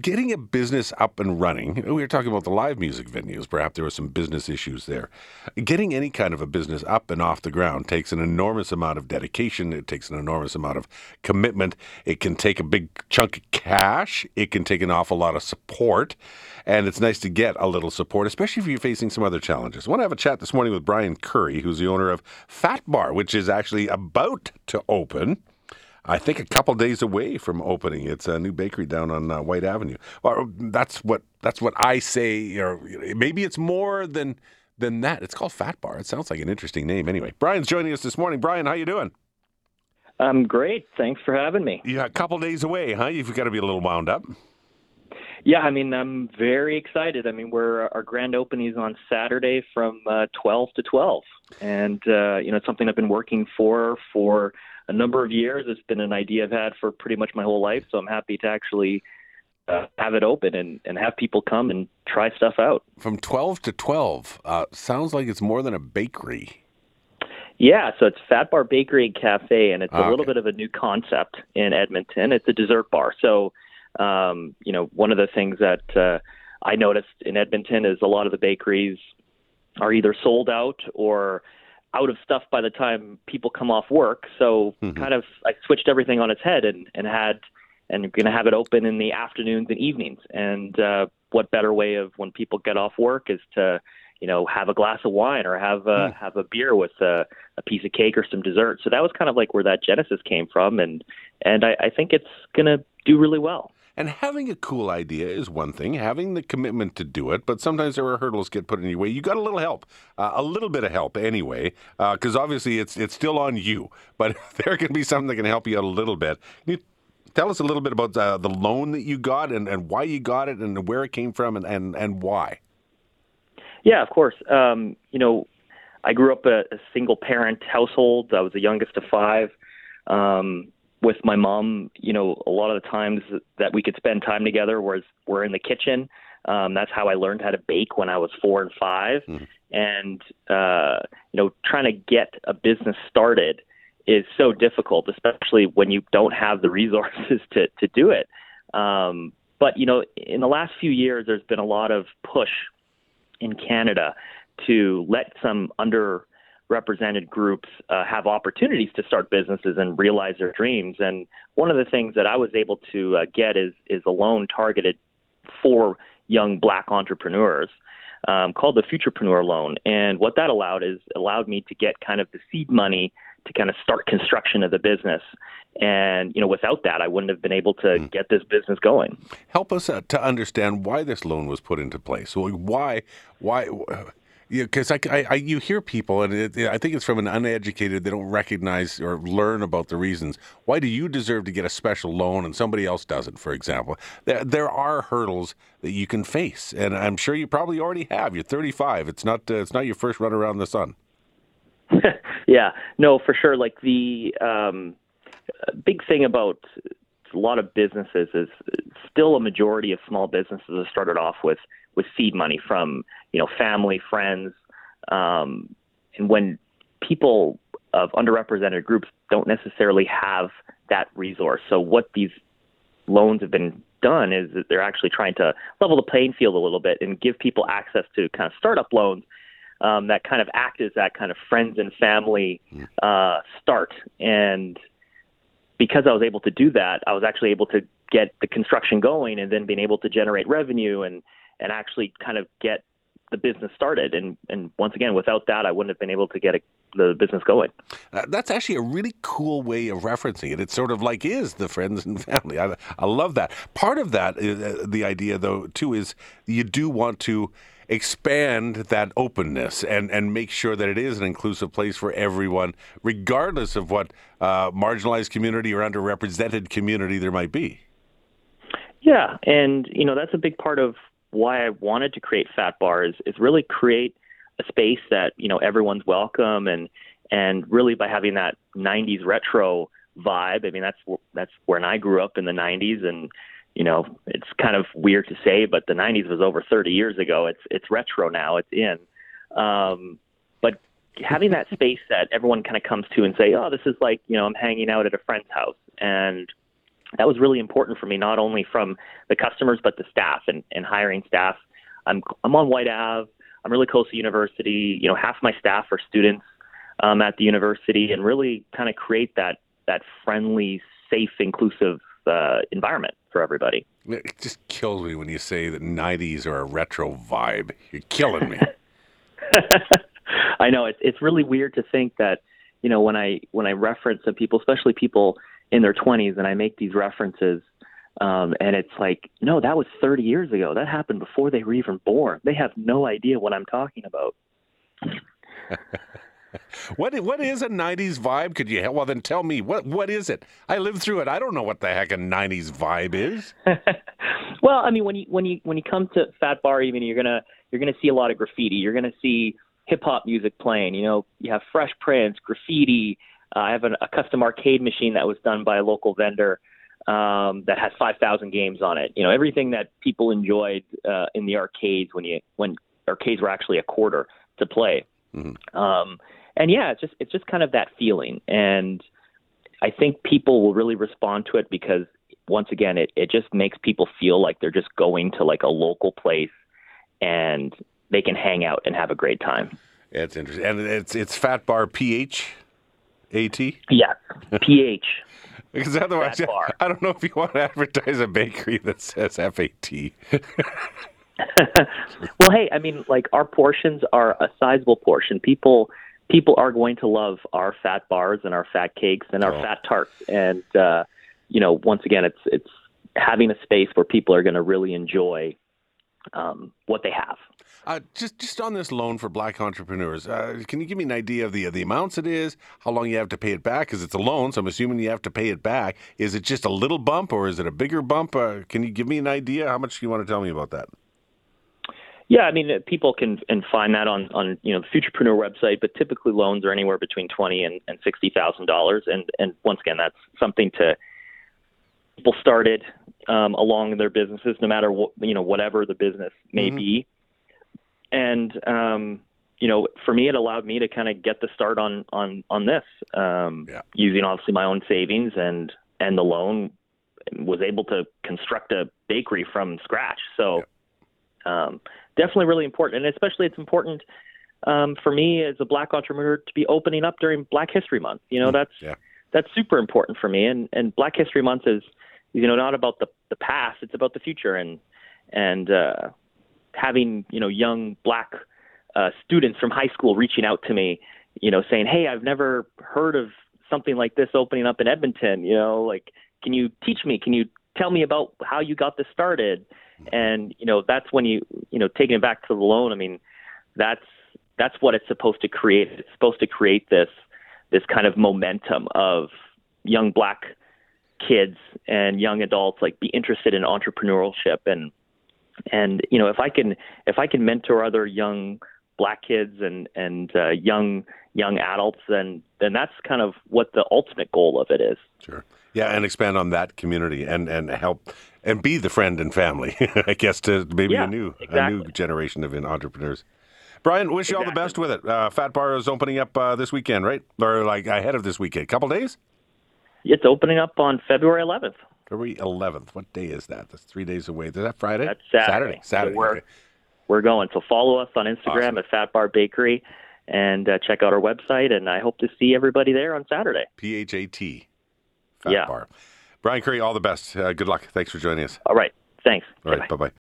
getting a business up and running, we were talking about the live music venues, perhaps there were some business issues there. Getting any kind of a business up and off the ground takes an enormous amount of dedication, it takes an enormous amount of commitment. It can take a big chunk of cash, it can take an awful lot of support, and it's nice to get a little support, especially if you're facing some other challenges. I want to have a chat this morning with Brian Curry, who's the owner of Phat Bar, which is actually about to open. I think a couple days away from opening. It's a new bakery down on uh, Whyte Avenue. Well, that's what that's what I say. Or maybe it's more than than that. It's called Phat Bar. It sounds like an interesting name. Anyway, Brian's joining us this morning. Brian, how you doing? I'm great. Thanks for having me. Yeah, a couple days away, huh? You've got to be a little wound up. Yeah, I mean, I'm very excited. I mean, we're our grand opening is on Saturday from uh, 12 to 12, and uh, you know, it's something I've been working for for a number of years. It's been an idea I've had for pretty much my whole life, so I'm happy to actually uh, have it open and, and have people come and try stuff out. From 12 to 12, uh, sounds like it's more than a bakery. Yeah, so it's Phat Bar Bakery and Cafe, and it's okay. a little bit of a new concept in Edmonton. It's a dessert bar. So, um, you know, one of the things that uh, I noticed in Edmonton is a lot of the bakeries are either sold out or out of stuff by the time people come off work. So mm-hmm. kind of I switched everything on its head and, and had and going to have it open in the afternoons and evenings. And uh, what better way of when people get off work is to you know have a glass of wine or have a mm. have a beer with a, a piece of cake or some dessert. So that was kind of like where that genesis came from, and and I, I think it's going to do really well. And having a cool idea is one thing, having the commitment to do it, but sometimes there are hurdles get put in your way. You got a little help, uh, a little bit of help anyway, because uh, obviously it's it's still on you, but there can be something that can help you out a little bit. Can you tell us a little bit about uh, the loan that you got and, and why you got it and where it came from and, and, and why? Yeah, of course. Um, you know, I grew up a, a single parent household. I was the youngest of five. Um, with my mom, you know, a lot of the times that we could spend time together was we're in the kitchen. Um, that's how I learned how to bake when I was four and 5 mm-hmm. And uh, you know, trying to get a business started is so difficult, especially when you don't have the resources to to do it. Um, but you know, in the last few years, there's been a lot of push in Canada to let some under represented groups uh, have opportunities to start businesses and realize their dreams. And one of the things that I was able to uh, get is is a loan targeted for young Black entrepreneurs. Um, called the Futurepreneur Loan, and what that allowed is allowed me to get kind of the seed money to kind of start construction of the business. And you know, without that, I wouldn't have been able to mm. get this business going. Help us uh, to understand why this loan was put into place. Why, why, yeah, because I, I, I, you hear people, and it, I think it's from an uneducated. They don't recognize or learn about the reasons. Why do you deserve to get a special loan and somebody else doesn't? For example, there, there are hurdles that you can face, and I'm sure you probably already have. You're 35. It's not uh, it's not your first run around the sun. yeah, no, for sure. Like the um, big thing about a lot of businesses is still a majority of small businesses have started off with with seed money from you know family, friends, um, and when people of underrepresented groups don't necessarily have that resource. So what these loans have been done is that they're actually trying to level the playing field a little bit and give people access to kind of startup loans um, that kind of act as that kind of friends and family uh, start. And because I was able to do that, I was actually able to get the construction going and then being able to generate revenue and and actually kind of get the business started. And and once again, without that, I wouldn't have been able to get a, the business going. Uh, that's actually a really cool way of referencing it. It's sort of like is the friends and family. I, I love that. Part of that, uh, the idea though, too, is you do want to expand that openness and, and make sure that it is an inclusive place for everyone, regardless of what uh, marginalized community or underrepresented community there might be. Yeah, and you know that's a big part of why I wanted to create Phat Bar is, is really create a space that you know everyone's welcome and and really by having that 90s retro vibe. I mean that's that's when I grew up in the 90s and you know it's kind of weird to say but the 90s was over 30 years ago. It's it's retro now. It's in. Um, but having that space that everyone kind of comes to and say, "Oh, this is like, you know, I'm hanging out at a friend's house." And that was really important for me, not only from the customers but the staff and, and hiring staff. I'm I'm on Whyte Ave. I'm really close to university. You know, half my staff are students um, at the university, and really kind of create that that friendly, safe, inclusive uh, environment for everybody. It just kills me when you say that '90s are a retro vibe. You're killing me. I know it's it's really weird to think that you know when I when I reference some people, especially people in their 20s, and I make these references, um, and it's like, no, that was 30 years ago. That happened before they were even born. They have no idea what I'm talking about. what what is a '90s vibe? Could you well then tell me what what is it? I lived through it. I don't know what the heck a '90s vibe is. well, I mean, when you when you when you come to Phat Bar, even you're gonna you're gonna see a lot of graffiti. You're gonna see hip hop music playing. You know, you have Fresh Prince, graffiti. Uh, I have an, a custom arcade machine that was done by a local vendor um, that has 5,000 games on it. You know, everything that people enjoyed uh, in the arcades when you when arcades were actually a quarter to play. Mm-hmm. Um, and yeah, it's just it's just kind of that feeling, and I think people will really respond to it because once again, it it just makes people feel like they're just going to like a local place, and they can hang out and have a great time. It's interesting, and it's it's Phat Bar PH, AT. Yeah, PH. because otherwise, I don't know if you want to advertise a bakery that says FAT. well, hey, I mean, like our portions are a sizable portion. People people are going to love our fat bars and our fat cakes and our oh. fat tarts. And uh, you know, once again, it's it's having a space where people are going to really enjoy um, what they have. Uh, just just on this loan for black entrepreneurs, uh, can you give me an idea of the the amounts it is, how long you have to pay it back? Because it's a loan, so I'm assuming you have to pay it back. Is it just a little bump or is it a bigger bump? Uh, can you give me an idea? How much do you want to tell me about that? Yeah, I mean, people can and find that on on you know the Futurepreneur website, but typically loans are anywhere between twenty and, and sixty thousand dollars, and and once again, that's something to people started um, along their businesses, no matter what you know whatever the business may mm-hmm. be, and um, you know, for me, it allowed me to kind of get the start on on on this um, yeah. using obviously my own savings and and the loan was able to construct a bakery from scratch. So. Yeah. Um, definitely really important, and especially it's important um, for me as a black entrepreneur to be opening up during Black History Month. You know, mm, that's yeah. that's super important for me, and and Black History Month is you know not about the the past, it's about the future, and and uh, having you know young black uh, students from high school reaching out to me, you know, saying, "Hey, I've never heard of something like this opening up in Edmonton. You know, like, can you teach me? Can you tell me about how you got this started?" And you know, that's when you you know taking it back to the loan. I mean, that's that's what it's supposed to create. It's supposed to create this this kind of momentum of young black kids and young adults like be interested in entrepreneurship and and you know if I can if I can mentor other young black kids and and uh, young young adults then then that's kind of what the ultimate goal of it is. Sure. Yeah, and expand on that community and and help and be the friend and family, I guess, to maybe yeah, a new exactly. a new generation of entrepreneurs. Brian, wish you all the best with it. Uh, Phat Bar is opening up uh, this weekend, right? Or like ahead of this weekend, couple days. It's opening up on February 11th. February 11th. What day is that? That's three days away. Is that Friday? That's Saturday. Saturday. Saturday. So we're, okay. we're going. So follow us on Instagram awesome. at Phat Bar Bakery and uh, check out our website. And I hope to see everybody there on Saturday. P H A T. Phat yeah. Bar. Brian Curry, all the best. Uh, good luck. Thanks for joining us. All right. Thanks. All right. Bye bye.